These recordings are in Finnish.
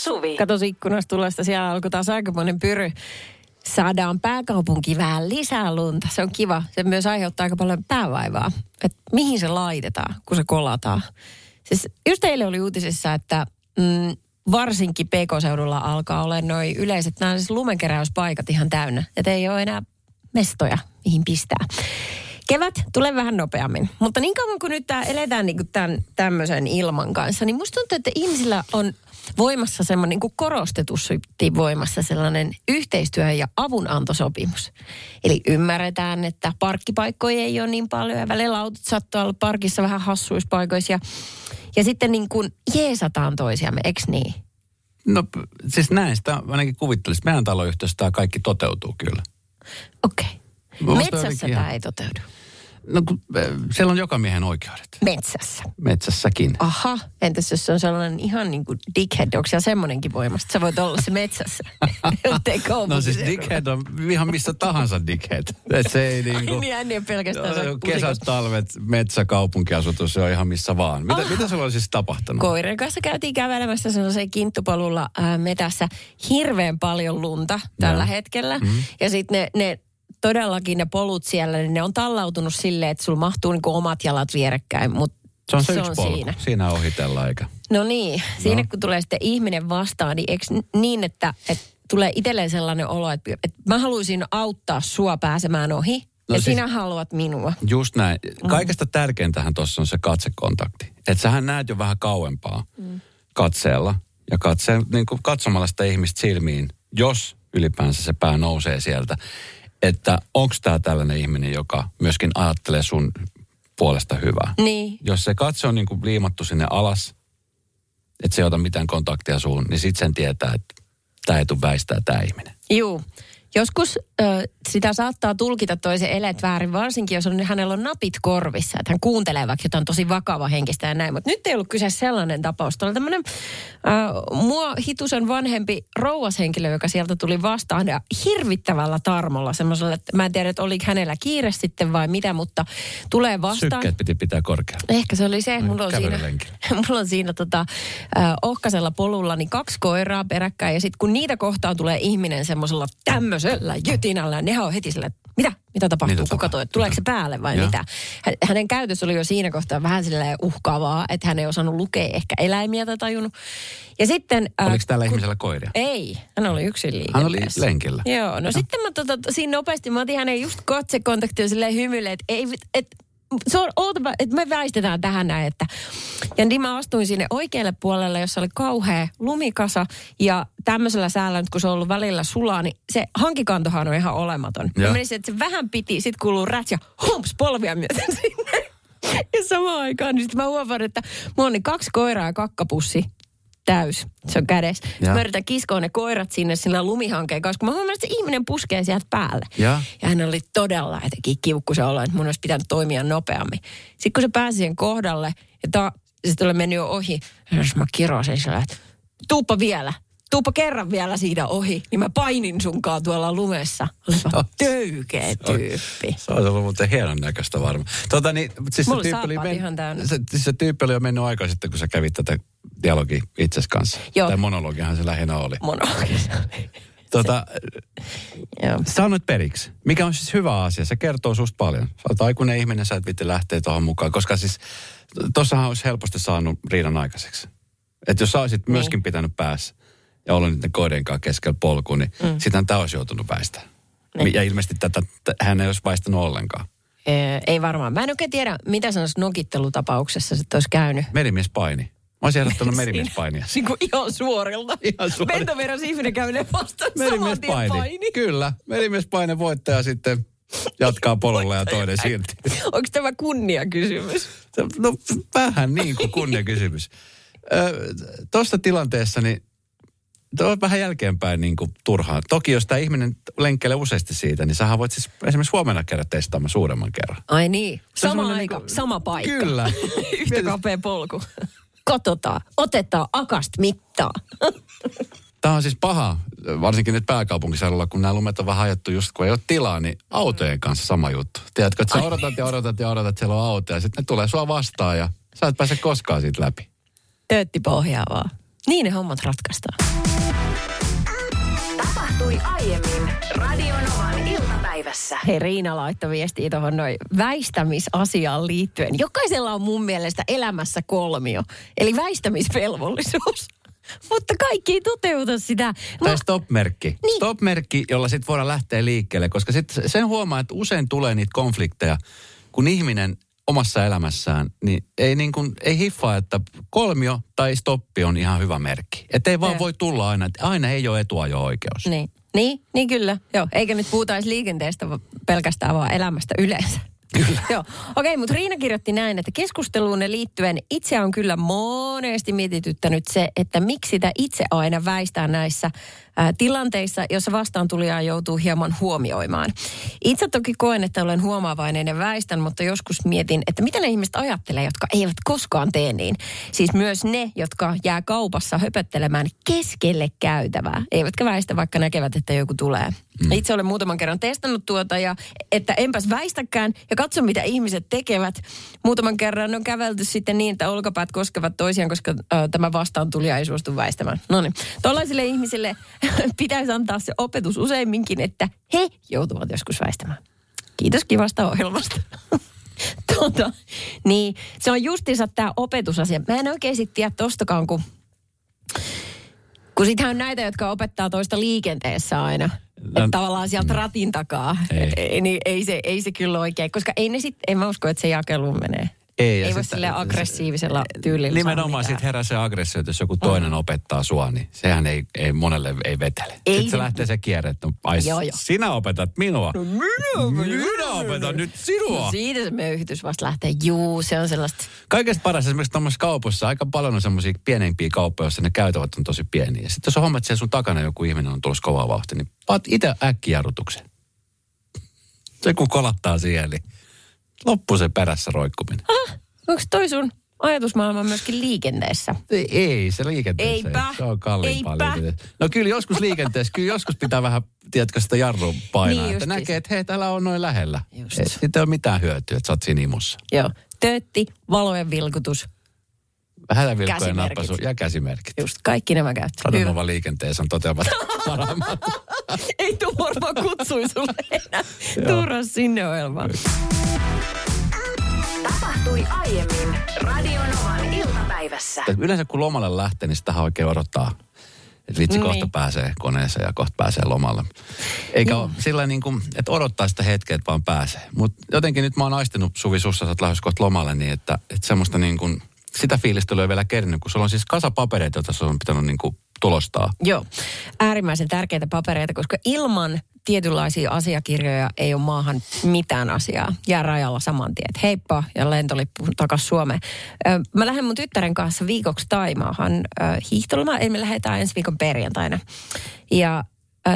Suvi. Katos ikkunasta tulosta, siellä alkoi taas aikamoinen pyry. Saadaan pääkaupunki vähän lisää lunta. Se on kiva. Se myös aiheuttaa aika paljon päävaivaa. Et mihin se laitetaan, kun se kolataan. Siis just eilen oli uutisissa, että mm, varsinkin PK-seudulla alkaa olla noin yleiset nämä siis lumenkeräyspaikat ihan täynnä. Että ei ole enää mestoja, mihin pistää. Kevät tulee vähän nopeammin, mutta niin kauan kuin nyt tää, eletään niin tämän tämmöisen ilman kanssa, niin musta tuntuu, että ihmisillä on voimassa semmoinen niin korostetusti voimassa sellainen yhteistyö- ja avunantosopimus. Eli ymmärretään, että parkkipaikkoja ei ole niin paljon ja välillä autot sattuu olla parkissa vähän hassuissa paikoissa ja, ja sitten niin kuin jeesataan toisiamme, eks niin? No siis näin sitä ainakin kuvittelisi. Meidän taloyhtiössä tämä kaikki toteutuu kyllä. Okei. Okay. Musta Metsässä tämä ei toteudu. No kun äh, siellä on joka miehen oikeudet. Metsässä. Metsässäkin. Aha, entäs jos se on sellainen ihan niin kuin dickhead, onko siellä semmoinenkin voimasta? Sä voit olla se metsässä. No siis dickhead on ihan missä tahansa dickhead. Et se ei Ai niinku... niin, hän ei ole pelkästään se Kesät, talvet, metsä, kaupunkiasutus, se on ihan missä vaan. Mitä, mitä sulla on siis tapahtunut? Koiran kanssa käytiin kävelemässä sellaisen kinttupolulla ää, metässä hirveän paljon lunta tällä Joo. hetkellä. Mm. Ja sitten ne, ne todellakin ne polut siellä, niin ne on tallautunut silleen, että sulla mahtuu niinku omat jalat vierekkäin, mutta se on se, se yksi on polku. siinä. Siinä ohitellaan eikä. No niin, siinä No. kun tulee sitten ihminen vastaan, niin eikö niin, että, että tulee itselleen sellainen olo, että, että mä haluaisin auttaa sua pääsemään ohi, No ja siis- sinä haluat minua. Just näin. Kaikesta tärkeintähän tuossa on se katsekontakti. Että sähän näet jo vähän kauempaa mm. katseella ja katseen, niin kuin katsomalla sitä ihmistä silmiin, jos ylipäänsä se pää nousee sieltä, että onko tämä tällainen ihminen, joka myöskin ajattelee sun puolesta hyvää. Niin, Jos se katse on niin kuin liimattu sinne alas, että se ei ota mitään kontaktia suun, niin sitten sen tietää, että tämä ei tule väistää tämä ihminen. juu. Joskus ö, sitä saattaa tulkita toisen elet väärin, varsinkin jos on, hänellä on napit korvissa, että hän kuuntelee vaikka jotain tosi vakava henkistä ja näin. Mutta nyt ei ollut kyse sellainen tapaus. Tuolla tämmöinen mua hitusen vanhempi rouvashenkilö, joka sieltä tuli vastaan ja hirvittävällä tarmolla semmoisella, että mä en tiedä, että oliko hänellä kiire sitten vai mitä, mutta tulee vastaan. Sykkeet piti pitää korkealla. Ehkä se oli se. Mulla on siinä, mulla on siinä tota, äh, ohkasella polulla niin kaksi koiraa peräkkäin. Ja sitten kun niitä kohtaan tulee ihminen semmoisella tämmöisellä jytinällä, nehän on heti sillä, että mitä, mitä tapahtuu, Mitä kuka toi, tuleeko se päälle vai Joo. mitä. Hä- Hänen käytös oli jo siinä kohtaa vähän silleen uhkaavaa, että hän ei osannut lukea ehkä eläimiä tai tajunnut. Ja sitten... äh, Oliko tällä kun- ihmisellä koiria? Ei, hän oli yksin Hän oli liikenteessä. lenkillä. Joo, no sitten mä tota, siinä nopeasti, mä otin hänen just katsekontaktia silleen hymyille, että ei, et, se on, ootapa, että me väistetään tähän näin, että ja niin mä astuin sinne oikealle puolelle, jossa oli kauhea lumikasa ja tämmöisellä säällä nyt kun se on ollut välillä sulaa, niin se hankikantohan on ihan olematon. Mä Joo. menisin, että se vähän piti, sit kuuluu räts ja humps polvia myöten sinne. Ja samaan aikaan, niin sit mä huomaan, että mulla on niin kaksi koiraa ja kakkapussi täys. Se on kädessä. Sitten Ja. mä yritän kiskoa ne koirat sinne sillä lumihankkeen kanssa, kun mä huomaan, että se ihminen puskee sieltä päälle. Ja? ja hän oli todella jotenkin kiukkuisen olo, että mun olisi pitänyt toimia nopeammin. Sitten kun se pääsi siihen kohdalle, ja ta, sitten oli mennyt jo ohi, jos mä kirosin sillä, että tuuppa vielä, tuuppa kerran vielä siitä ohi, niin mä painin sunkaan tuolla lumessa. Olipa töykeä tyyppi. Se olisi ollut muuten hienon näköistä varmaan. Tota, niin, siis Mulla se, tyyppi oli täynnä. se, siis se tyyppi oli jo mennyt aikaa sitten, kun sä kävit tätä dialogia itses kanssa. Joo. Tai monologihan se lähinnä oli. Monologissa. Tota, Joo. sä annoit periksi, mikä on siis hyvä asia. Se kertoo susta paljon. Sä oot aikuinen ihminen, sä et vitti lähteä tuohon mukaan. Koska siis tossahan olisi helposti saanut riidan aikaiseksi. Että jos sä olisit Niin. myöskin pitänyt päässä ja ollut niiden koiden kanssa keskellä polku, niin mm. sitähän tämä olisi joutunut väistämään. Niin. Ja ilmeisesti tätä, hän ei olisi väistänyt ollenkaan. Ee, ei varmaan. Mä en oikein tiedä, mitä sanoisi nokittelutapauksessa sitten olisi käynyt. Merimiespaini. Mä olisin ehdottanut merimiespainia. Niin kuin ihan suorilta. Ihan suorilta. Ventoveras ihminen kävelee vastaan Merimiespaini. paini. Kyllä. Merimiespaini voittaja sitten jatkaa polulla ja toinen siirtyy. Onko tämä kunniakysymys? No vähän niin kuin kunniakysymys. Tuossa tilanteessa niin Tuo on vähän jälkeenpäin niin kuin turhaa. Toki jos tämä ihminen lenkkeilee useasti siitä, niin sähän voit siis esimerkiksi huomenna käydä testaamaan suuremman kerran. Ai niin. Sama semmoinen aika, niinku- sama paikka. Kyllä. Yhtä kapea polku. Kototaan, otetaan akast mittaa. Tämä on siis paha, varsinkin nyt pääkaupunkiseudulla, kun nämä lumet on vähän hajattu just kun ei ole tilaa, niin autojen kanssa sama juttu. Tiedätkö, että sä odotat ja odotat ja odotat, että siellä on auto ja sitten ne tulee sua vastaan ja sä et pääse koskaan siitä läpi. Töötti pohjaa vaan. Niin ne hommat ratkaistaan. Tapahtui aiemmin Radionovan iltapäivässä. Hei Riina laittoi viestiä tuohon noin väistämisasiaan liittyen. Jokaisella on mun mielestä elämässä kolmio, eli väistämisvelvollisuus. Mutta kaikki ei toteuta sitä. Tai stop-merkki. Niin. Stop-merkki, jolla sitten voidaan lähteä liikkeelle, koska sit sen huomaa, että usein tulee niitä konflikteja, kun ihminen omassa elämässään, niin ei, niin kuin, ei hiffaa, että kolmio tai stoppi on ihan hyvä merkki. Että ei vaan Joo. voi tulla aina, että aina ei ole etuajo-oikeus. Niin, niin, niin kyllä. Joo, eikä nyt puhuta edes liikenteestä pelkästään vaan elämästä yleensä. Kyllä. Joo. Okei, mutta Riina kirjoitti näin, että keskusteluun liittyen itse on kyllä monesti mietityttänyt se, että miksi sitä itse aina väistää näissä tilanteissa, jossa vastaan tulijaa joutuu hieman huomioimaan. Itse toki koen, että olen huomaavainen ja väistän, mutta joskus mietin, että mitä ne ihmiset ajattelee, jotka eivät koskaan tee niin. Siis myös ne, jotka jää kaupassa höpöttelemään keskelle käytävää, eivätkä väistä, vaikka näkevät, että joku tulee. Mm. Itse olen muutaman kerran testannut tuota ja että enpäs väistäkään ja katso mitä ihmiset tekevät. Muutaman kerran on kävelty sitten niin, että olkapäät koskevat toisiaan, koska äh, tämä vastaan tulija ei suostu väistämään. No niin. Tuollaisille ihmisille pitäisi antaa se opetus useimminkin, että he joutuvat joskus väistämään. Kiitos kivasta ohjelmasta. tota, niin, se on justiinsa tämä opetusasia. Mä en oikein sit tiedä tostakaan, kun kun sittenhän on näitä, jotka opettaa toista liikenteessä aina. No, Että tavallaan sieltä ratin takaa. Ei. Ei, niin ei, se, ei se kyllä oikein, koska ei ne sit, en mä usko, että se jakeluun menee. Ei, ja ei voi silleen aggressiivisella tyylillä Nimenomaan sitten herää se aggressio, että jos joku toinen opettaa sua, niin sehän ei, ei monelle ei vetele. Ei sitten se lähtee se kierre, että no, ai, Joo, joo. sinä opetat minua. No, minä, minä opetan nyt sinua. No siitä se möyhytys vasta lähtee. Juu, se on sellaista. Kaikesta paras esimerkiksi tuommoisessa kaupassa, aika paljon on semmoisia pienempiä kauppoja, joissa ne käytävät on tosi pieniä. Sitten jos on homma, että siellä sun takana joku ihminen on tulossa kovaa vauhtia, niin paat itse äkkijarrutuksen. Se kun kolattaa siellä, niin loppuu se perässä roikkuminen. Onko toi sun ajatusmaailma myöskin liikenteessä? Ei, ei se liikenteessä. Eipä. Se on kalliimpaa liikenteessä. No kyllä joskus liikenteessä, kyllä joskus pitää vähän, tiedätkö, sitä jarrua painaa. Niin että näkee, että hei, täällä on noin lähellä. Just. Et Sitten ei ole mitään hyötyä, että sä oot siinä imussa. Joo. Töötti, valojen vilkutus, Hätävilkkojen Käsimerkit. nappasu ja käsimerkit. just kaikki nämä käyttää. Hyvä. Radonova liikenteessä on toteamat. Ei tuu varmaan kutsui sulle enää. Tuura sinne ohjelmaan. Tapahtui aiemmin Radionovan iltapäivässä. Et Yleensä kun lomalle lähtee, niin sitä oikein odottaa. Että vitsi, Niin. kohta pääsee koneeseen ja kohta pääsee lomalle. Eikä ole sillä niin kuin, että odottaa sitä hetkeä, että vaan pääsee. Mutta jotenkin nyt mä oon aistinut Suvi Sussa, sä oot lähdössä kohta lomalle, niin että, että semmoista niin kuin, sitä fiilistä ei vielä kerännyt, kun sulla on siis kasa papereita, joita se on pitänyt niin kuin tulostaa. Joo, äärimmäisen tärkeitä papereita, koska ilman tietynlaisia asiakirjoja ei ole maahan mitään asiaa. Jää rajalla saman tien, heippa ja lentolippu takaisin Suomeen. Mä lähden mun tyttären kanssa viikoksi Taimaahan hiihtolomaan, eli me lähdetään ensi viikon perjantaina. Ja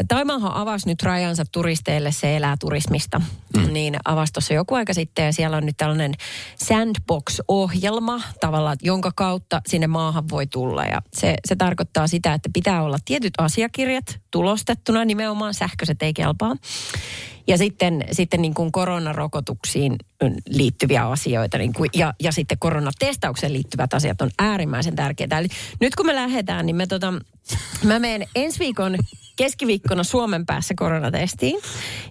Taimaahan avasi nyt rajansa turisteille, se elää turismista. Mm. Niin avasi tuossa joku aika sitten ja siellä on nyt tällainen sandbox-ohjelma tavallaan, jonka kautta sinne maahan voi tulla. Ja se, se tarkoittaa sitä, että pitää olla tietyt asiakirjat tulostettuna, nimenomaan sähköiset ei kelpaa. Ja sitten, sitten niin kuin koronarokotuksiin liittyviä asioita niin kuin, ja, ja sitten koronatestaukseen liittyvät asiat on äärimmäisen tärkeitä. Eli nyt kun me lähdetään, niin me tota, mä menen ensi viikon keskiviikkona Suomen päässä koronatestiin.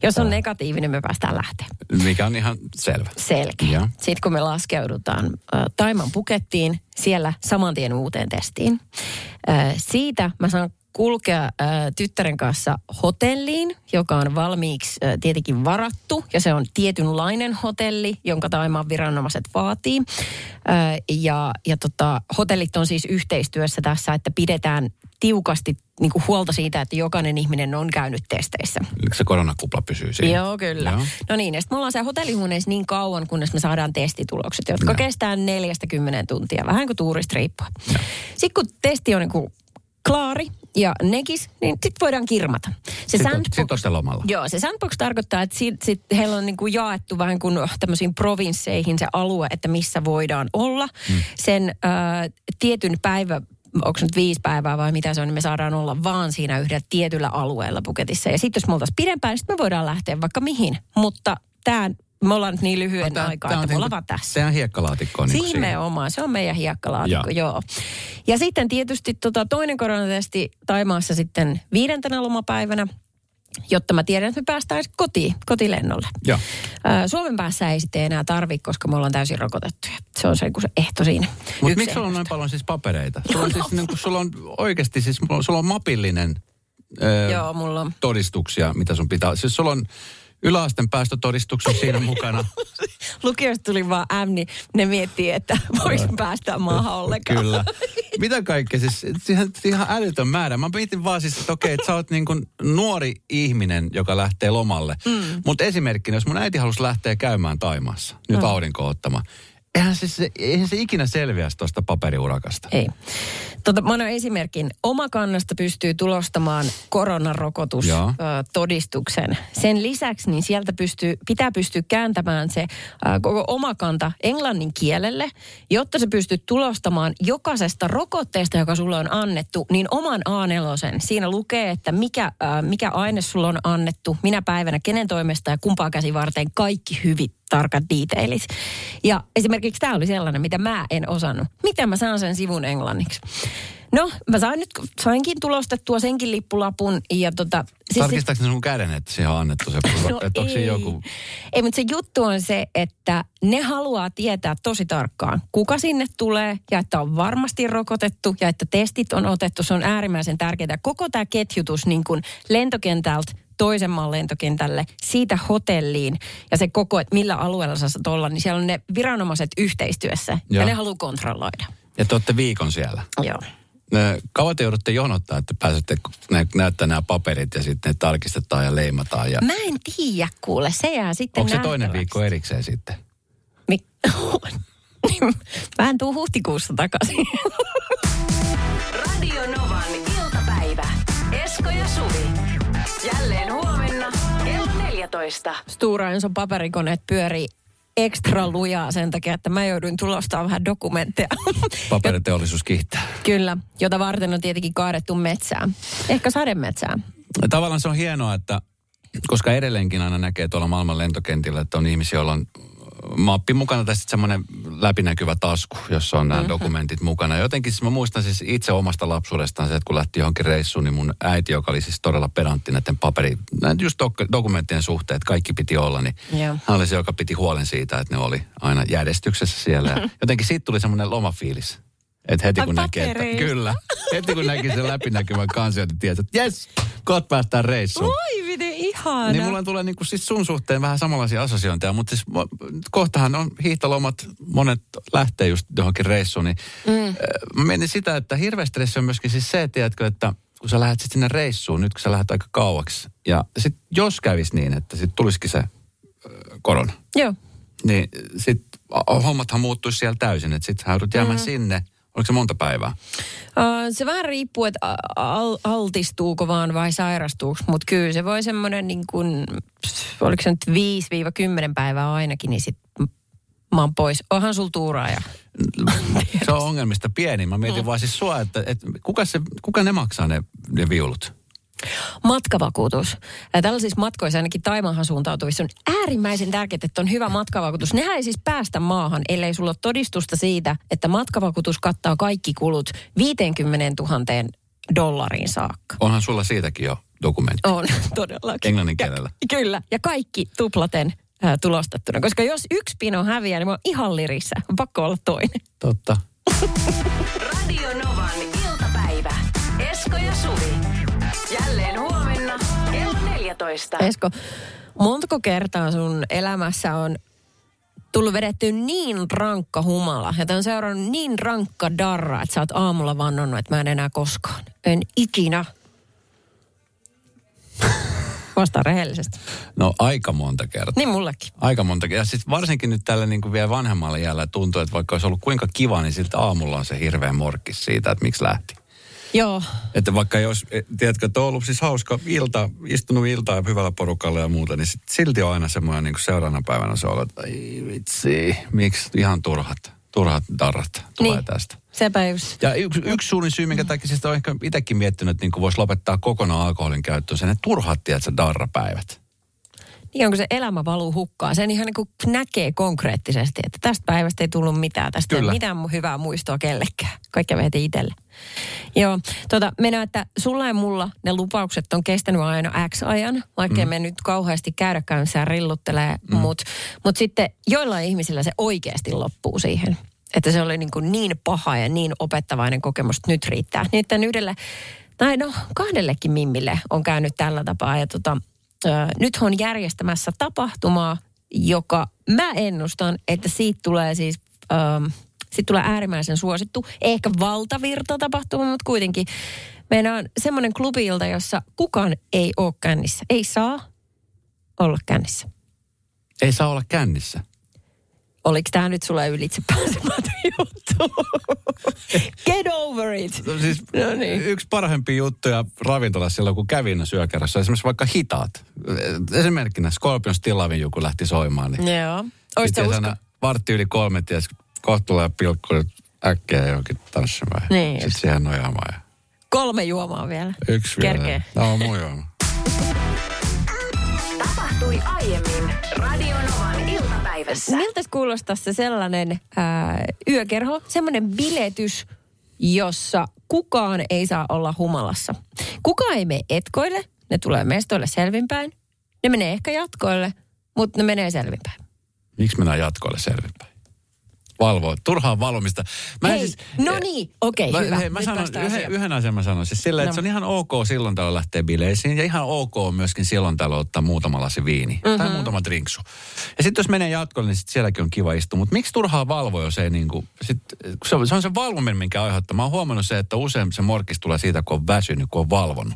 Jos on negatiivinen, me päästään lähteä. Mikä on ihan selvä. Selkeä. Joo. Sitten kun me laskeudutaan äh, Taiman pukettiin, siellä saman tien uuteen testiin. Äh, siitä mä saan kulkea äh, tyttären kanssa hotelliin, joka on valmiiksi äh, tietenkin varattu. Ja se on tietynlainen hotelli, jonka Taimaan viranomaiset vaatii. Äh, ja ja tota, hotellit on siis yhteistyössä tässä, että pidetään tiukasti niin kuin huolta siitä, että jokainen ihminen on käynyt testeissä. Se koronakupla pysyy siinä? Joo, kyllä. Joo. No niin, ja sitten me ollaan siellä hotellihuoneessa niin kauan, kunnes me saadaan testitulokset, jotka Joo. Kestää neljästä kymmenen tuntia, vähän kuin tuurista riippuen. Sitten kun testi on niin kuin klaari ja nekis, niin sitten voidaan kirmata. Se Sitten on- sandbox, sit olette lomalla. Joo, se sandbox tarkoittaa, että sit, sit heillä on niinku jaettu vähän kuin tämmöisiin provinsseihin se alue, että missä voidaan olla. Mm. Sen äh, tietyn päivä, onko se nyt viisi päivää vai mitä se on, niin me saadaan olla vaan siinä yhdellä tietyllä alueella Puketissa. Ja sitten jos me oltaisiin pidempään, niin sitten me voidaan lähteä vaikka mihin. Mutta tämä me ollaan nyt niin lyhyen Tää- aikaa, tää on että me ollaan niinku- vaan tässä. Tehdään hiekkalaatikkoa. Niin kuin siinä. Nimenomaan, se on meidän hiekkalaatikko, Joo. joo. Ja sitten tietysti tota, toinen koronatesti Taimaassa sitten viidentenä lomapäivänä, jotta mä tiedän, että me päästään kotiin, kotilennolle. Ää, Suomen päässä ei sitten enää tarvi, koska me ollaan täysin rokotettuja. Se on se, kun se ehto siinä. Mutta miksi sulla on noin paljon siis papereita? Sulla on siis niin kuin, sulla on oikeasti siis, sulla on mapillinen ö, Joo, mulla on. todistuksia, mitä sun pitää. Siis sulla on yläasteen päästötodistukset siinä mukana. Lukiosta tuli vaan M, niin ne miettii, että voisi päästä maahan ollenkaan. Kyllä. Mitä kaikkea? Siis ihan, ihan älytön määrä. Mä mietin vaan siis, että okei, että sä oot niin kuin nuori ihminen, joka lähtee lomalle. Mm. Mutta esimerkkinä, jos mun äiti halusi lähteä käymään Taimaassa, nyt mm. aurinko ottamaan. Eihän se, se, eihän se ikinä selviäisi tuosta paperiurakasta. Ei. Tota, mä annan esimerkin. Omakannasta pystyy tulostamaan koronarokotustodistuksen. Sen lisäksi niin sieltä pystyy, pitää pystyä kääntämään se ää, koko omakanta englannin kielelle, jotta se pystyy tulostamaan jokaisesta rokotteesta, joka sulle on annettu, niin oman A4. Siinä lukee, että mikä, ää, mikä aine sulla on annettu, minä päivänä, kenen toimesta ja kumpaa käsi varten, kaikki hyvin tarkat detailit. Ja esimerkiksi tämä oli sellainen, mitä mä en osannut. Miten mä saan sen sivun englanniksi? No, mä sain nyt, sainkin tulostettua senkin lippulapun ja tota... Siis Tarkistaako ne sun käden, että siihen on annettu se? No että onko ei. joku... Ei, mutta se juttu on se, että ne haluaa tietää tosi tarkkaan, kuka sinne tulee ja että on varmasti rokotettu ja että testit on otettu. Se on äärimmäisen tärkeää. Koko tämä ketjutus niin kuin lentokentältä toisen maan lentokentälle, siitä hotelliin ja se koko, että millä alueella sä saat olla, niin siellä on ne viranomaiset yhteistyössä ja Joo. ne haluaa kontrolloida. Ja te olette viikon siellä. Joo. Kauan te joudutte jonottaa, että pääsette nä- näyttää nämä paperit ja sitten ne tarkistetaan ja leimataan. Ja... Mä en tiedä kuule, se jää sitten Onko se toinen viikko erikseen sitten? Mik- Mä en tuu huhtikuussa takaisin. Radio Novan iltapäivä. Esko ja Suvi. Jälleen huomenna kello 14. Stura Enson paperikoneet pyörii ekstra lujaa sen takia, että mä jouduin tulostamaan vähän dokumentteja. Paperiteollisuus kiittää. Kyllä, jota varten on tietenkin kaadettu metsää. Ehkä sademetsää. Tavallaan se on hienoa, että koska edelleenkin aina näkee tuolla maailman lentokentillä, että on ihmisiä, joilla on mappi mukana tai sitten semmoinen läpinäkyvä tasku, jossa on nämä mm-hmm. dokumentit mukana. Jotenkin siis mä muistan siis itse omasta lapsuudestaan se, että kun lähti johonkin reissuun, niin mun äiti, joka oli siis todella pedantti näiden paperi, just dok- dokumenttien suhteen, että kaikki piti olla, niin Joo. hän oli se, joka piti huolen siitä, että ne oli aina järjestyksessä siellä. Ja jotenkin siitä tuli semmoinen lomafiilis. Että heti Ai kun näki, että papereista. kyllä, heti kun näki sen läpinäkyvän kansion, niin tiesi, että jes, kohta päästään reissuun. Oi, miten ihana. Niin mulla tulee niinku siis sun suhteen vähän samanlaisia assosiointeja, mutta siis kohtahan on hiihtolomat, monet lähtee just johonkin reissuun, niin mm. mä mietin sitä, että hirveä stressi on myöskin siis se, tiedätkö, että kun sä lähdet sinne reissuun, nyt kun sä lähdet aika kauaksi, ja sit jos kävis niin, että sit tulisikin se ö, korona, Joo. niin sit hommathan muuttuisi siellä täysin, että sit joudut jäämään mm. sinne, oliko se monta päivää? Se vähän riippuu, että altistuuko vaan vai sairastuuko, mutta kyllä se voi semmoinen niin kuin, oliko se nyt 5-10 päivää ainakin, niin sit m- mä oon pois. Onhan sul tuuraa ja... Se on ongelmista pieni. Mä mietin mm. vaan siis sua, että, että kuka, se, kuka ne maksaa ne, ne viulut? Matkavakuutus. Ja tällaisissa matkoissa ainakin Taimahan suuntautuvissa on äärimmäisen tärkeää, että on hyvä matkavakuutus. Nehän ei siis päästä maahan, ellei sulla ole todistusta siitä, että matkavakuutus kattaa kaikki kulut 50 000 dollariin saakka. Onhan sulla siitäkin jo dokumentti. On, todellakin. Englannin kielellä. Ja, kyllä, ja kaikki tuplaten ää, tulostettuna. Koska jos yksi pino häviää, niin mä oon ihan lirissä. On pakko olla toinen. Totta. Radio Novan iltapäivä. Esko ja Suvi. Jälleen huomenna kello 14. Esko, montako kertaa sun elämässä on tullut vedetty niin rankka humala ja tämä on seurannut niin rankka darra, että sä oot aamulla vannonnut, että mä en enää koskaan. En ikinä. Vastaa rehellisesti. No aika monta kertaa. Niin mullekin. Aika monta kertaa. Ja siis varsinkin nyt tällä niin kuin vielä vanhemmalla jäällä tuntuu, että vaikka olisi ollut kuinka kiva, niin siltä aamulla on se hirveä morkkis siitä, että miksi lähti. Joo. Että vaikka jos, eh, tiedätkö, että on ollut siis hauska ilta, istunut iltaa hyvällä porukalla ja muuta, niin sit silti on aina semmoinen niin seuraavana päivänä se olo, että ai vitsi, miksi ihan turhat, turhat darrat tulee Niin. tästä. Sepä just. Ja yksi, yksi suurin syy, minkä takia siis on ehkä itsekin miettinyt, että niin voisi lopettaa kokonaan alkoholin käyttöön, sen ne turhat, tiedätkö, darrapäivät. Niin onko se elämä valuu hukkaan. Sen ihan niin kuin näkee konkreettisesti, että tästä päivästä ei tullut mitään. Tästä Kyllä. ei mitään hyvää muistoa kellekään. Kaikkea vehti itselle. Joo, tota, mennään, että sulla ja mulla ne lupaukset on kestänyt aina X ajan, vaikka mm. me nyt kauheasti käydäkään siellä rilluttelee, mm. mutta mut sitten joillain ihmisillä se oikeasti loppuu siihen. Että se oli niin, kuin niin paha ja niin opettavainen kokemus, että nyt riittää. Niin että yhdelle, tai no kahdellekin mimmille on käynyt tällä tapaa. Ja tota, nyt on järjestämässä tapahtumaa, joka mä ennustan, että siitä tulee siis... Ö, sitten tulee äärimmäisen suosittu, ehkä valtavirta tapahtuma, mutta kuitenkin. Meillä on semmoinen klubi jossa kukaan ei ole kännissä. Ei saa olla kännissä. Ei saa olla kännissä. Oliko tämä nyt sulle ylitse pääsemätön juttu? Get over it. No siis No niin. yksi parhaimpia juttuja ravintolassa silloin, kun kävin syökärässä, esimerkiksi vaikka hitaat. Esimerkkinä Scorpions Tillavin joku lähti soimaan, niin Joo. Sitten usko? vartti yli kolme, ties, kohta tulee pilkku äkkiä johonkin tanssimaan. Niin Sitten just. siihen nojaamaan. Ja Kolme juomaa vielä. yksi vielä. Kerkee. No, mun juoma. Tapahtui aiemmin Radionovan iltapäivässä. Miltä kuulostaa se sellainen ää, yökerho, semmoinen biletys, jossa kukaan ei saa olla humalassa. Kukaan ei mene etkoille, ne tulee mestoille selvinpäin. Ne menee ehkä jatkoille, mutta ne menee selvinpäin. Miksi mennään jatkoille selvinpäin? Valvoa. Turhaa valvomista. Mä Hei, no niin, okei, mä, hyvä. Hei, mä Nyt sanon, yhden, yhden asian mä sanon. Siis sillä, että No. se on ihan ok silloin tällöin lähteä bileisiin. Ja ihan ok myöskin silloin tällöin ottaa muutama lasi viini. Mm-hmm. Tai muutama drinksu. Ja sitten jos menee jatkolle, niin sit sielläkin on kiva istua. Mutta miksi turhaa valvoa, jos ei niinku... Sit, kun se, on, se on se valvominen, minkä aiheuttaa. Mä oon huomannut se, että usein se morkis tulee siitä, kun on väsynyt, kun on valvonut.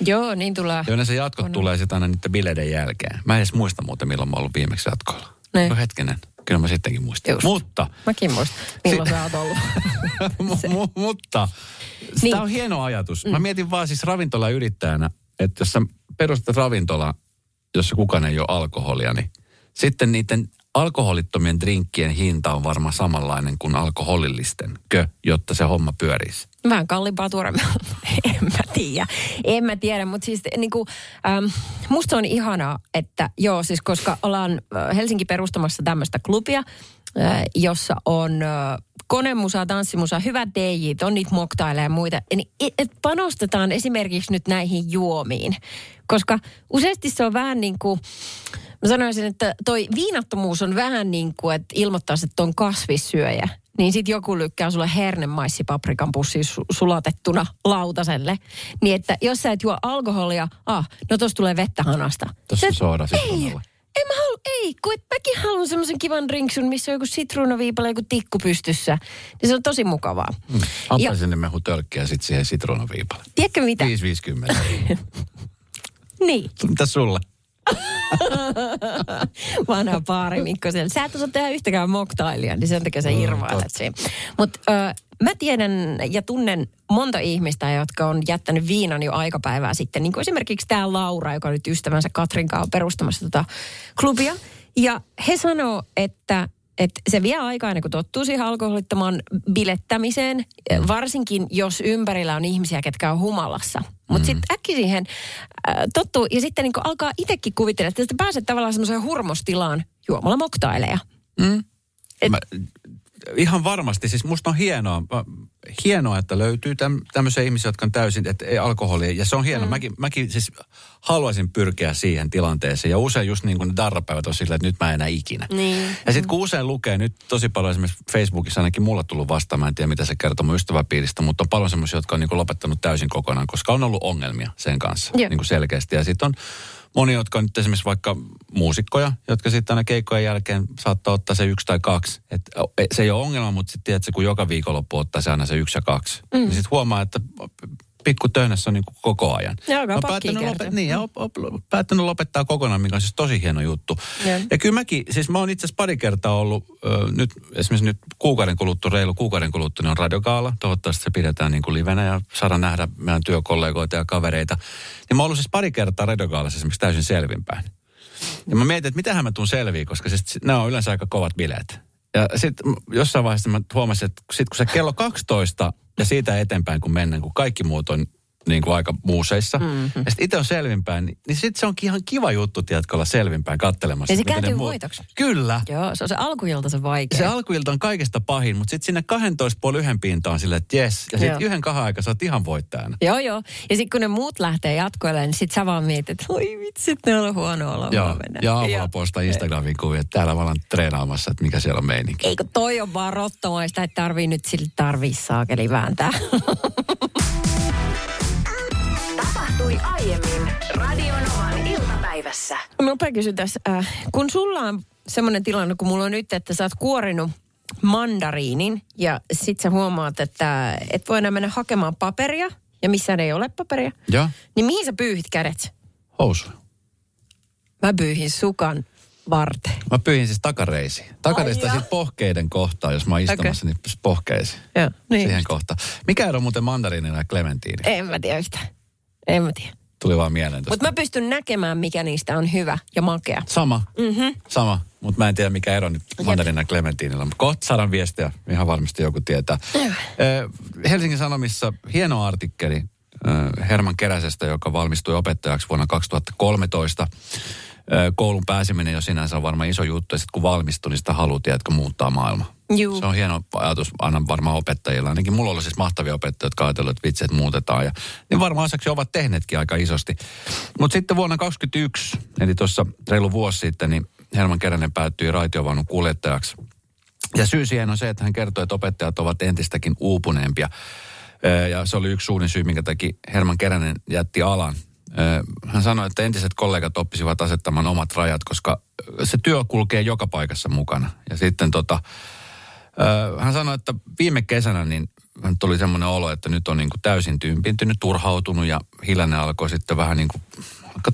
Joo, niin tulee. Ja yleensä jatkot On. tulee sitten aina niiden bileiden jälkeen. Mä en edes muista muuten, milloin mä oon ollut viimeksi jatkoilla. Niin. No hetkinen, kyllä mä sittenkin muistan. Just. Mutta, Mäkin muistan, milloin sä oot ollut. mu- mu- mutta, Niin. niin. tämä on hieno ajatus. Mä mietin vaan siis ravintolayrittäjänä, että jos sä perustat ravintola, jossa kukaan ei ole alkoholia, niin sitten niiden alkoholittomien drinkkien hinta on varmaan samanlainen kuin alkoholillisten, kö, jotta se homma pyörisi. Vähän kalliimpaa tuoda. en mä tiedä. En mä tiedä, mutta siis niin kuin, ähm, musta on ihanaa, että joo, siis koska ollaan Helsinki perustamassa tämmöistä klubia, äh, jossa on äh, konemusa, tanssimusa, hyvät DJ, on niitä moktaileja ja muita. Niin et- et panostetaan esimerkiksi nyt näihin juomiin, koska useasti se on vähän niin kuin, Mä sanoisin, että toi viinattomuus on vähän niin kuin, että ilmoittaisi, että on kasvissyöjä. Niin sit joku lykkää sulle hernemaisipaprikan pussi su- sulatettuna lautaselle. Niin että jos sä et juo alkoholia, ah, no tossa tulee vettä hanasta. Tuossa Sä- sooda Ei, ei mä halu, ei, kun et mäkin haluan semmoisen kivan drinksun, missä on joku sitruunaviipale, joku tikku pystyssä. Niin se on tosi mukavaa. Mm. Appelsiinimehu tölkkiä sitten siihen sitruunaviipalle. Tiedätkö mitä? 5,50. Niin. Mitä sulle? vanha paari Mikko siellä. Sä et osaa tehdä yhtäkään moktailia, niin sen takia sä irvailet siinä. Mutta mä tiedän ja tunnen monta ihmistä, jotka on jättänyt viinan jo aikapäivää sitten. Niin kuin esimerkiksi tämä Laura, joka nyt ystävänsä Katrin kanssa on perustamassa tota klubia. Ja he sanoo, että että se vie aikaa ennen kuin tottuu siihen alkoholittomaan bilettämiseen, varsinkin jos ympärillä on ihmisiä, ketkä on humalassa. Mutta sitten äkki siihen äh, tottuu ja sitten niin alkaa itsekin kuvitella, että pääset tavallaan semmoiseen hurmostilaan juomalla moktaileja. Et- Mä, ihan varmasti, siis musta on hienoa, hienoa että löytyy täm, tämmöisiä ihmisiä, jotka on täysin, että ei alkoholia. Ja se on hienoa. Mm. Mäkin, mäkin siis haluaisin pyrkiä siihen tilanteeseen. Ja usein just niin kuin darrapäivät on sillä, että nyt mä en enää ikinä. Niin. Ja sitten kun usein lukee, nyt tosi paljon esimerkiksi Facebookissa ainakin mulla tullut vastaan, mä en tiedä mitä se kertoo mun ystäväpiiristä, mutta on paljon semmoisia, jotka on niin kuin lopettanut täysin kokonaan, koska on ollut ongelmia sen kanssa Joo. niin kuin selkeästi. Ja sitten on moni, jotka on nyt esimerkiksi vaikka muusikkoja, jotka sitten aina keikkojen jälkeen saattaa ottaa se yksi tai kaksi. Et se ei ole ongelma, mutta sitten tiedätkö, kun joka viikonloppu ottaa se aina se yksi ja kaksi, mm. niin sitten huomaa, että pikku töhnässä on niin kuin koko ajan. Ja pakkia päättänyt, kertyä. niin, ja op, op, päättänyt lopettaa kokonaan, mikä on siis tosi hieno juttu. Joo. Ja kyllä mäkin, siis mä oon itse asiassa pari kertaa ollut, ö, nyt esimerkiksi nyt kuukauden kuluttua, reilu kuukauden kuluttua, niin on radiokaala. Toivottavasti se pidetään niin kuin livenä ja saada nähdä meidän työkollegoita ja kavereita. Niin mä oon ollut siis pari kertaa radiokaalassa esimerkiksi täysin selvinpäin. Ja mä mietin, että mitähän mä tuun selviin, koska siis nämä on yleensä aika kovat bileet. Ja sitten jossain vaiheessa mä huomasin, että sit kun se kello 12 ja siitä eteenpäin kun mennään, kun kaikki muut on niin kuin aika muuseissa. Mm-hmm. Ja sitten itse on selvinpäin, niin, niin sitten se onkin ihan kiva juttu, tiedätkö, olla selvinpäin kattelemassa. Ja se kääntyy muut- voitoksi. Kyllä. Joo, se on se alkuilta se vaikea. Se alkuilta on kaikesta pahin, mutta sitten sinne 12 puoli yhden pintaan silleen, että jes. Ja sitten yhden kahden aika sä oot ihan voittajana. Joo, joo. Ja sitten kun ne muut lähtee jatkoille, niin sit sä vaan mietit, että oi vitsi, ne on huono olo Joo, huomenna. ja aamulla Joo. postaa Instagramiin kuvia, että täällä olen treenaamassa, että mikä siellä on meininki. Eikö toi on vaan rottomaista, että tarvii nyt sille tarvii saakeli vääntää. Tapahtui aiemmin Radionovan iltapäivässä. Nopea kysy tässä. Äh, kun sulla on semmoinen tilanne, kun mulla on nyt, että sä oot kuorinut mandariinin ja sit sä huomaat, että et voi enää mennä hakemaan paperia ja missään ei ole paperia, Joo, niin mihin sä pyyhit kädet? housu. Mä pyyhin sukan varteen. Mä pyyhin siis takareisi. Takareista siitä pohkeiden kohtaa, jos mä oon istumassa, niin pohkeisi. Joo, niin. Siihen kohtaan. Mikä ero muuten mandariinilla ja clementiini? En mä tiedä yhtään. En mä tiedä. Tuli vaan mieleen. Mutta mä pystyn näkemään, mikä niistä on hyvä ja makea. Sama, Mm-hmm. sama. Mutta mä en tiedä, mikä ero nyt mandariinilla ja clementiinilla. Mutta kohta saadaan viestiä, ihan varmasti joku tietää. Eh, Helsingin Sanomissa hieno artikkeli Herman Keräsestä, joka valmistui opettajaksi vuonna 2013. Koulun pääseminen jo sinänsä on varmaan iso juttu, ja sitten kun valmistui, niin sitä haluaa, tiedätkö, muuttaa maailma. Juu. Se on hieno ajatus aina varmaan opettajilla. Ainakin mulla oli siis mahtavia opettajia, jotka ajatellut, että vitsi, että muutetaan. Ja niin varmaan osaksi ovat tehneetkin aika isosti. Mutta sitten vuonna 2021, eli tuossa reilu vuosi sitten, niin Herman Keränen päättyi raitiovaunun kuljettajaksi. Ja syy siihen on se, että hän kertoi, että opettajat ovat entistäkin uupuneempia. Ja se oli yksi suurin syy, minkä takia Herman Keränen jätti alan. Hän sanoi, että entiset kollegat oppisivat asettamaan omat rajat, koska se työ kulkee joka paikassa mukana. Ja sitten tota, hän sanoi, että viime kesänä niin hän tuli semmoinen olo, että nyt on niin kuin täysin tympintynyt, turhautunut ja Hilanen alkoi sitten vähän niin kuin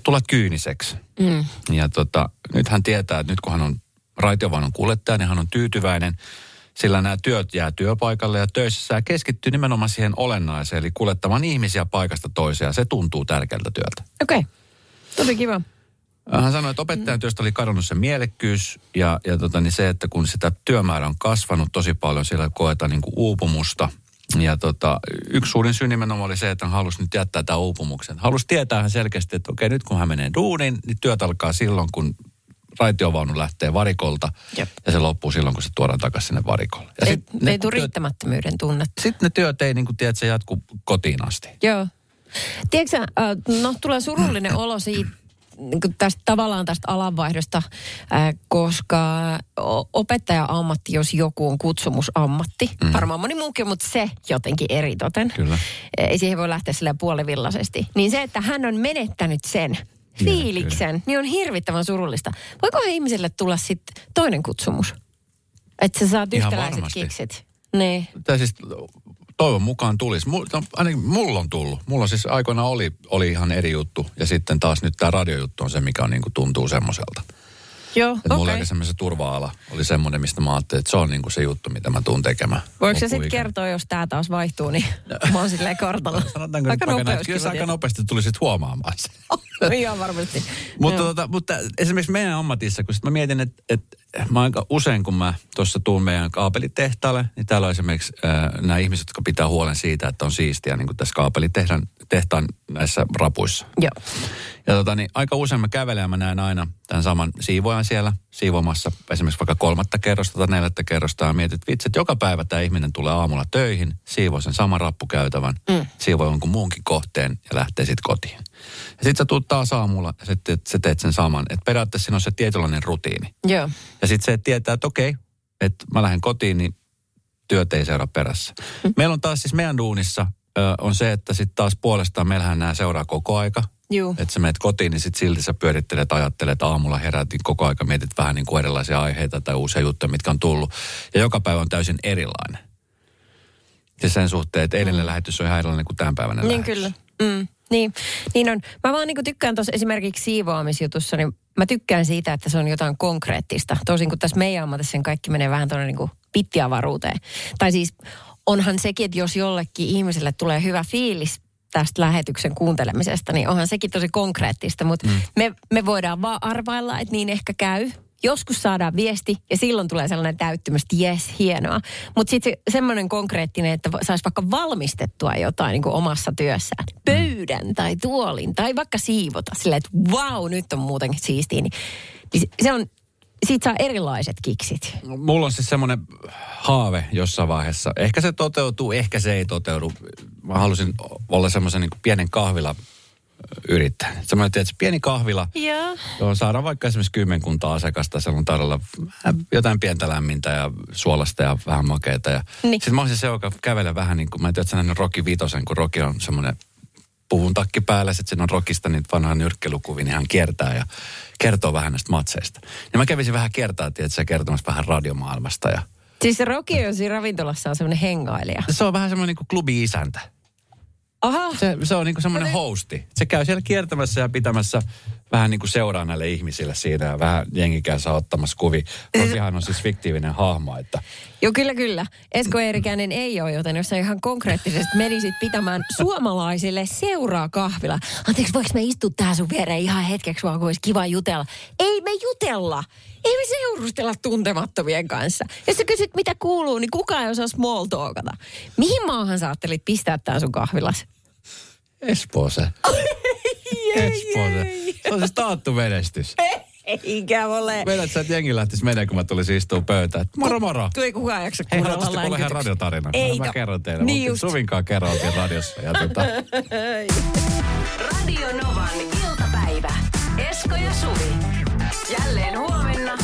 tulla kyyniseksi. Mm. Ja tota, nyt hän tietää, että nyt kun hän on raitiovaunon kuljettaja, niin hän on tyytyväinen, sillä nämä työt jää työpaikalle ja töissä hän keskittyy nimenomaan siihen olennaiseen, eli kuljettamaan ihmisiä paikasta toiseen. Se tuntuu tärkeältä työltä. Okei. Okay. Tosi kiva. Hän sanoi, että opettajan työstä oli kadonnut se mielekkyys ja, ja tota, niin se, että kun sitä työmäärä on kasvanut tosi paljon, siellä koetaan niin kuin uupumusta. Ja tota, yksi suurin syy nimenomaan oli se, että hän halusi nyt jättää tämän uupumuksen. Halusi tietää hän selkeästi, että okei, nyt kun hän menee duuniin, niin työt alkaa silloin, kun raitiovaunu lähtee varikolta. Jep. Ja se loppuu silloin, kun se tuodaan takaisin sinne varikolle. Ja Ei, sit ei tule työt, riittämättömyyden tunnetta. sit ne työt ei, niin kuin tiedät, se jatku kotiin asti. Joo. Tiedätkö äh, no tulee surullinen olo siitä, niin tästä, tavallaan tästä alanvaihdosta, äh, koska opettaja-ammatti, jos joku on kutsumusammatti, mm. varmaan moni muukin, mutta se jotenkin eritoten. Kyllä. Ei siihen voi lähteä silleen puolivillaisesti. Niin se, että hän on menettänyt sen fiiliksen, niin on hirvittävän surullista. Voikohan ihmiselle tulla sitten toinen kutsumus? Että sä saat Ihan yhtäläiset varmasti. kiksit. Niin. Tai siis toivon mukaan tulisi. Mulla, no, ainakin mulla on tullut. Mulla siis aikoinaan oli, oli ihan eri juttu. Ja sitten taas nyt tämä radiojuttu on se, mikä on, niin kuin tuntuu semmoiselta. Joo, Että mulla okei. aikaisemmin se turva-ala oli semmoinen, mistä mä ajattelin, että se on niin kuin se juttu, mitä mä tuun tekemään. Voiko se sitten kertoa, jos tämä taas vaihtuu, niin mä oon silleen kartalla. Sanotaanko aika nopeasti. kyllä aika nopeasti tulisit huomaamaan sen. Ihan varmasti. Mutta, Joo. tota, mutta esimerkiksi meidän ammatissa, kun sit mä mietin, että, että mä aika usein, kun mä tuossa tuun meidän kaapelitehtaalle, niin täällä on esimerkiksi äh, nämä ihmiset, jotka pitää huolen siitä, että on siistiä niin kuin tässä kaapelitehtaan tehtaan näissä rapuissa. Joo. Ja tota, niin aika usein mä kävelen ja mä näen aina tämän saman siivoajan siellä siivomassa esimerkiksi vaikka kolmatta kerrosta tai neljättä kerrosta ja mietit, että vitsi, että joka päivä tämä ihminen tulee aamulla töihin, siivoo sen saman rappukäytävän, mm. siivoo jonkun muunkin kohteen ja lähtee sitten kotiin. Ja sitten sä tuut taas aamulla ja sitten sä teet sen saman. Että periaatteessa siinä on se tietynlainen rutiini. Joo. Ja sitten se tietää, että okei, että mä lähden kotiin, niin työt ei seuraa perässä. Meillä on taas siis meidän duunissa ö, on se, että sitten taas puolestaan meillähän nämä seuraa koko aika. Että sä menet kotiin, niin sitten silti sä pyörittelet, ajattelet aamulla herätin koko aika, mietit vähän niin kuin erilaisia aiheita tai uusia juttuja, mitkä on tullut. Ja joka päivä on täysin erilainen. Ja sen suhteen, että eilinen lähetys on ihan erilainen kuin tämänpäiväinen Niin lähetys. kyllä. Mm. Niin, niin on. Mä vaan niin tykkään tuossa esimerkiksi siivoamisjutussa, niin mä tykkään siitä, että se on jotain konkreettista. Tosin kuin tässä meidän ammatissa sen kaikki menee vähän tuonne niin pittiavaruuteen. Tai siis onhan sekin, että jos jollekin ihmiselle tulee hyvä fiilis tästä lähetyksen kuuntelemisesta, niin onhan sekin tosi konkreettista. Mutta mm. me, me voidaan vaan arvailla, että niin ehkä käy Joskus saadaan viesti ja silloin tulee sellainen täyttymys, että jes, hienoa. Mutta sitten se, semmoinen konkreettinen, että saisi vaikka valmistettua jotain niin kuin omassa työssään. Pöydän tai tuolin tai vaikka siivota silleen, että vau, nyt on muutenkin siistiä. Niin, niin se on, siitä saa erilaiset kiksit. Mulla on siis semmoinen haave jossain vaiheessa. Ehkä se toteutuu, ehkä se ei toteudu. Mä halusin olla semmoisen niin pienen kahvila yrittää. Semmoinen, että pieni kahvila, Joo. Joo, saadaan vaikka esimerkiksi kymmenkunta asiakasta, siellä on tarjolla jotain pientä lämmintä ja suolasta ja vähän makeita. Ja Niin. Sitten mä olisin se, joka kävelee vähän niin kuin, mä en tiedä, että Rocky Vitosen, kun Rocky on semmoinen puvun takki päällä, sitten siinä on Rockista niitä vanhaa nyrkkelukuvia, niin hän kiertää ja kertoo vähän näistä matseista. Ja mä kävisin vähän kertaa, että se kertomassa vähän radiomaailmasta ja Siis se Rocky on siinä ravintolassa on semmoinen hengailija. se on vähän semmoinen niin kuin klubi-isäntä. Aha, Se, se on niin semmoinen hosti. Se käy siellä kiertämässä ja pitämässä vähän niin kuin seuraa näille ihmisille siinä ja vähän jengi käy saa ottamassa kuvi. Rokihan on siis fiktiivinen hahmo, että Joo, kyllä, kyllä. Esko Eerikäinen ei ole, joten jos sä ihan konkreettisesti menisit pitämään suomalaisille seuraa kahvila. Anteeksi, voiko me istua tähän sun viereen ihan hetkeksi vaan, kun olisi kiva jutella? Ei me jutella! Ei me seurustella tuntemattomien kanssa. Jos sä kysyt, mitä kuuluu, niin kukaan ei osaa small talkata. Mihin maahan sä ajattelit pistää tää sun kahvilas? Espoose. Espoose. Se on siis taattu menestys. Eikä ole. Meidät sä, että jengi lähtisi menee, kun mä tulisin istua pöytään. Moro moro. Tuli kukaan jaksa Hei, kuunnella haluaisitte kuulla ihan radiotarina? Eikä. Mä kerron teille. Niin just. Suvinkaan kerran oltiin radiossa. Ja tota, Radio Novan iltapäivä. Esko ja Suvi. Jälleen huomenna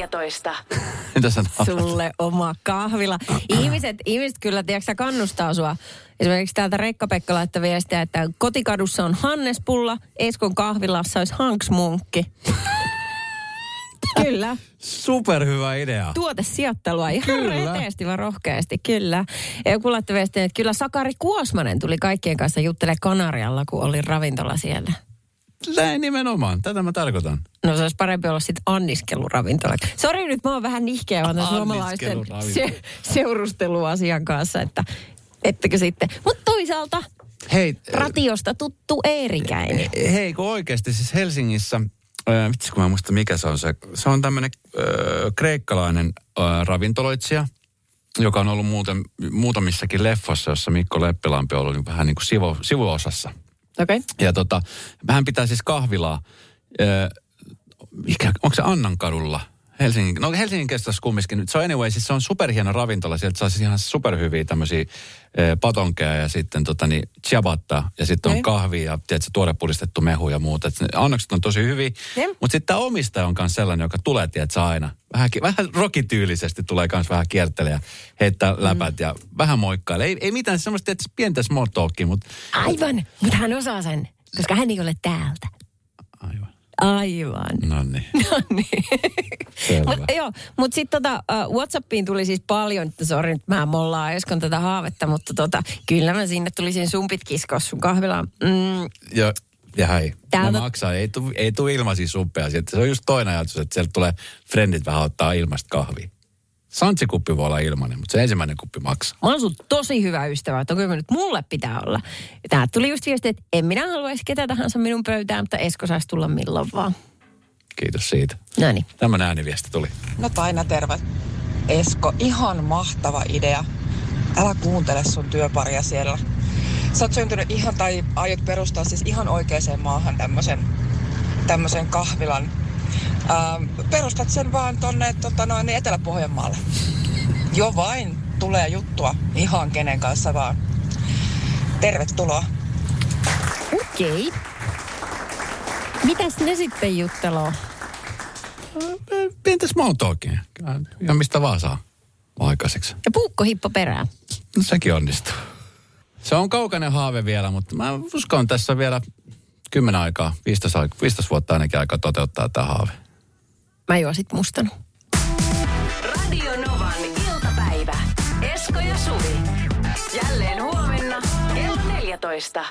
14. mitä sä sulle oma kahvila. Ihmiset, ihmiset kyllä, tiedätkö, kannustaa sua. Esimerkiksi täältä Rekka-Pekka laittoi viestiä, että kotikadussa on Hannes Pulla, Eskon kahvilassa olisi Hanks Munkki. kyllä. Superhyvä idea. Tuotesijoittelua ihan Kyllä. reteesti vaan rohkeasti, kyllä. Ja joku laittoi viestiä, että kyllä Sakari Kuosmanen tuli kaikkien kanssa juttele Kanarialla, kun oli ravintola siellä. Näin nimenomaan. Tätä mä tarkoitan. No se olisi parempi olla sitten anniskeluravintola. Sori nyt, mä oon vähän nihkeä vaan suomalaisten se, seurusteluasian kanssa, että ettekö sitten. Mutta toisaalta Hei, ratiosta tuttu Eerikäinen. hei, kun oikeasti siis Helsingissä, äh, vitsi kun mä muista mikä se on se, se on tämmöinen äh, kreikkalainen äh, ravintoloitsija, joka on ollut muuten, muutamissakin leffossa, jossa Mikko Leppilampi on ollut niin vähän niin kuin sivu, sivuosassa. Okay. Ja tota, hän pitää siis kahvilaa, äh, mikä, onko se Annankadulla? Helsingin, no Helsingin kestassa kumminkin. Nyt se on anyway, siis se on superhieno ravintola. Sieltä saa siis ihan superhyviä tämmöisiä e, patonkeja ja sitten tota niin, ciabatta ja sitten on Okei. kahvia ja tiedätkö, tuore puristettu mehu ja muuta. Et annokset on tosi hyviä. Jep. Mutta sitten tämä omistaja on myös sellainen, joka tulee, tiedätkö, aina. Vähän, vähän rokityylisesti tulee myös vähän kiertelee ja heittää läpät ja vähän moikkailee. Ei, ei mitään semmoista, tiedätkö, pientä small talkia, mutta Aivan, mutta hän osaa sen, koska hän ei ole täältä. Aivan. No niin. No niin. Mut, joo, mutta sitten tota, uh, Whatsappiin tuli siis paljon, että sori nyt mä mollaan Eskon tätä haavetta, mutta tota, kyllä mä sinne tulisin sumpit kiskoa sun kahvilaan. Mm, Ja, ja hei, Täältä- ne maksaa. Ei tule ei tuu ilmaisia suppeja. sieltä. Se on just toinen ajatus, että sieltä tulee frendit vähän ottaa ilmasta kahvia. Santsikuppi voi olla ilmainen, mutta se ensimmäinen kuppi maksaa. mä oon sun tosi hyvä ystävä, että kyllä nyt mulle pitää olla. Tää tuli just viesti, että en minä haluaisi ketä tahansa minun pöytään, mutta Esko saisi tulla milloin vaan. Kiitos siitä. No niin. Tämmöinen ääniviesti tuli. No Taina, terve. Esko, ihan mahtava idea. Älä kuuntele sun työparia siellä. Sä oot syntynyt ihan, tai aiot perustaa siis ihan oikeaan maahan tämmöisen tämmöisen kahvilan. Ähm, perustat sen vaan tonne tota noin, niin Etelä-Pohjanmaalle. Jo vain tulee juttua ihan kenen kanssa vaan. Tervetuloa. Okei. Okay. Mitäs ne sitten jutteloo? Pientä small talkia. Ihan mistä vaan saa aikaiseksi. Ja puukkohippo perään. No sekin onnistuu. Se on kaukainen haave vielä, mutta mä uskon tässä vielä 10 aikaa, 15, aika- 15 vuotta ainakin aikaa toteuttaa tämä haave. Mä juon sit mustan. Radio Novan iltapäivä. Esko ja Suvi. Jälleen huomenna kello 14.